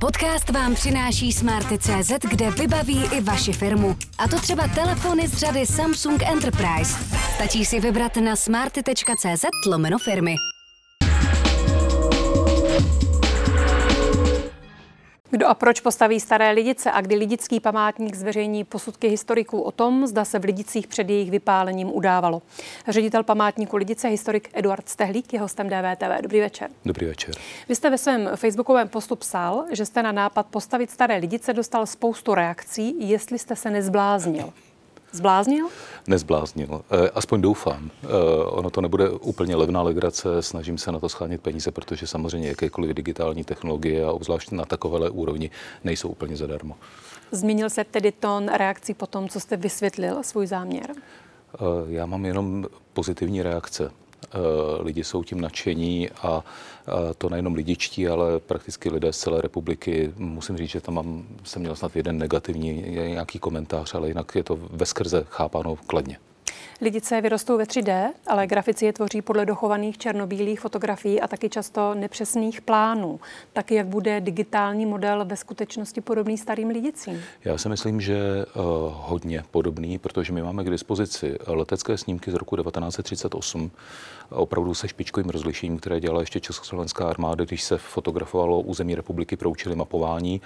Podcast vám přináší Smarty.cz, kde vybaví i vaši firmu. A to třeba telefony z řady Samsung Enterprise. Stačí si vybrat na smarty.cz lomeno firmy. Kdo a proč postaví staré Lidice a kdy Lidický památník zveřejní posudky historiků o tom, zda se v Lidicích před jejich vypálením udávalo. Ředitel památníku Lidice, historik Eduard Stehlík, je hostem DVTV. Dobrý večer. Dobrý večer. Vy jste ve svém facebookovém postu psal, že jste na nápad postavit staré Lidice dostal spoustu reakcí, jestli jste se nezbláznil. Zbláznil? Nezbláznil. Eh, aspoň doufám. Eh, ono to nebude úplně levná legrace, snažím se na to schánit peníze, protože samozřejmě jakékoliv digitální technologie a obzvlášť na takovéhle úrovni nejsou úplně zadarmo. Změnil se tedy tón reakcí po tom, co jste vysvětlil svůj záměr? Eh, já mám jenom pozitivní reakce. Eh, lidi jsou tím nadšení a to nejenom lidičtí, ale prakticky lidé z celé republiky. Musím říct, že tam mám, jsem měl snad jeden negativní nějaký komentář, ale jinak je to veskrze chápáno kladně. Lidice vyrostou ve 3D, ale grafici je tvoří podle dochovaných černobílých fotografií a taky často nepřesných plánů. Taky jak bude digitální model ve skutečnosti podobný starým lidicím? Já si myslím, že uh, hodně podobný, protože my máme k dispozici letecké snímky z roku 1938, opravdu se špičkovým rozlišením, které dělala ještě Československá armáda, když se fotografovalo území republiky pro účely mapování.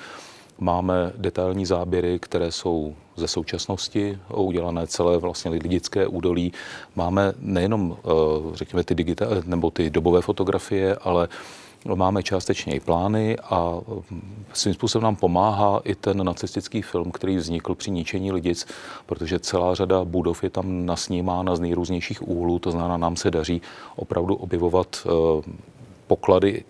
Máme detailní záběry, které jsou ze současnosti udělané celé vlastně lidické údolí. Máme nejenom, eh, řekněme, ty, digita- nebo ty dobové fotografie, ale Máme částečně i plány a mm, svým způsobem nám pomáhá i ten nacistický film, který vznikl při ničení lidic, protože celá řada budov je tam nasnímána z nejrůznějších úhlů, to znamená, nám se daří opravdu objevovat eh, poklady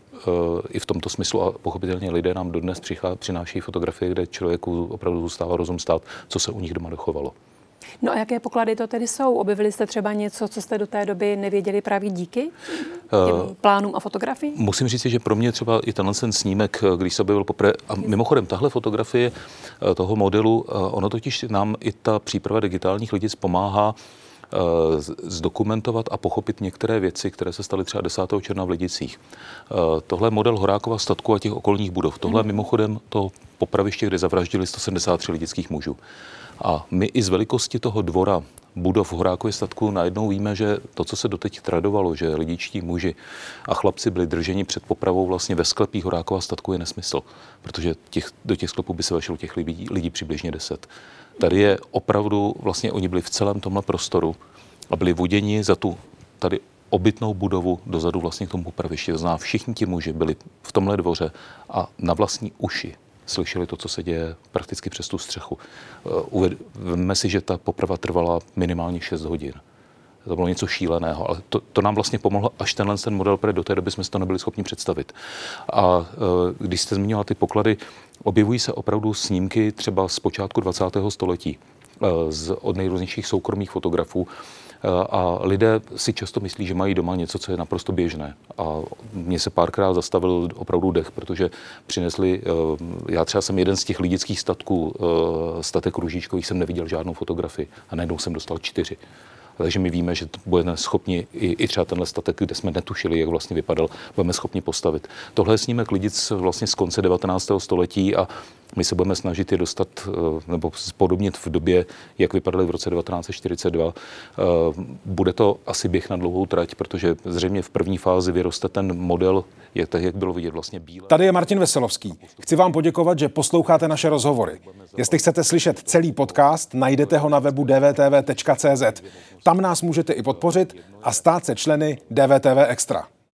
i v tomto smyslu a pochopitelně lidé nám dodnes přináší fotografie, kde člověku opravdu zůstává rozum stát, co se u nich doma dochovalo. No a jaké poklady to tedy jsou? Objevili jste třeba něco, co jste do té doby nevěděli právě díky těm uh, plánům a fotografiím? Musím říct, že pro mě třeba i tenhle ten snímek, když se objevil poprvé, a mimochodem tahle fotografie eh, toho modelu, eh, ono totiž nám i ta příprava digitálních lidí pomáhá Eh, zdokumentovat a pochopit některé věci, které se staly třeba 10. června v Lidicích. Eh, tohle je model Horákova statku a těch okolních budov. Tohle je mimochodem to popraviště, kde zavraždili 173 lidických mužů. A my i z velikosti toho dvora budov Horákově statku najednou víme, že to, co se doteď tradovalo, že lidičtí muži a chlapci byli drženi před popravou vlastně ve sklepích Horákova statku, je nesmysl, protože těch, do těch sklepů by se vešlo těch lidí, lidí přibližně 10. Tady je opravdu, vlastně oni byli v celém tomhle prostoru a byli voděni za tu tady obytnou budovu dozadu vlastně k tomu popravišti. To znamená, všichni ti muži byli v tomhle dvoře a na vlastní uši slyšeli to, co se děje prakticky přes tu střechu. Eh, uvedme si, že ta poprava trvala minimálně 6 hodin. To bylo něco šíleného, ale to, to nám vlastně pomohlo až tenhle ten model, protože do té doby jsme si to nebyli schopni představit. A eh, když jste zmínila ty poklady, objevují se opravdu snímky třeba z počátku 20. století eh, z, od nejrůznějších soukromých fotografů, a lidé si často myslí, že mají doma něco, co je naprosto běžné. A mně se párkrát zastavil opravdu dech, protože přinesli, eh, já třeba jsem jeden z těch lidických statků, eh, statek růžičkových, jsem neviděl žádnou fotografii a najednou jsem dostal čtyři. Takže my víme, že budeme schopni i, i třeba tenhle statek, kde jsme netušili, jak vlastně vypadal, budeme schopni postavit. Tohle je snímek lidic vlastně z konce 19. století a my se budeme snažit je dostat eh, nebo spodobnit v době, jak vypadaly v roce 1942. Eh, bude to asi běh na dlouhou trať, protože zřejmě v první fázi vyroste ten model, je tak, jak bylo vidět vlastně bílé. Tady je Martin Veselovský. Chci vám poděkovat, že posloucháte naše rozhovory. Jestli chcete slyšet celý podcast, najdete ho na webu dvtv.cz. Tam nás můžete i podpořit a stát se členy DVTV Extra.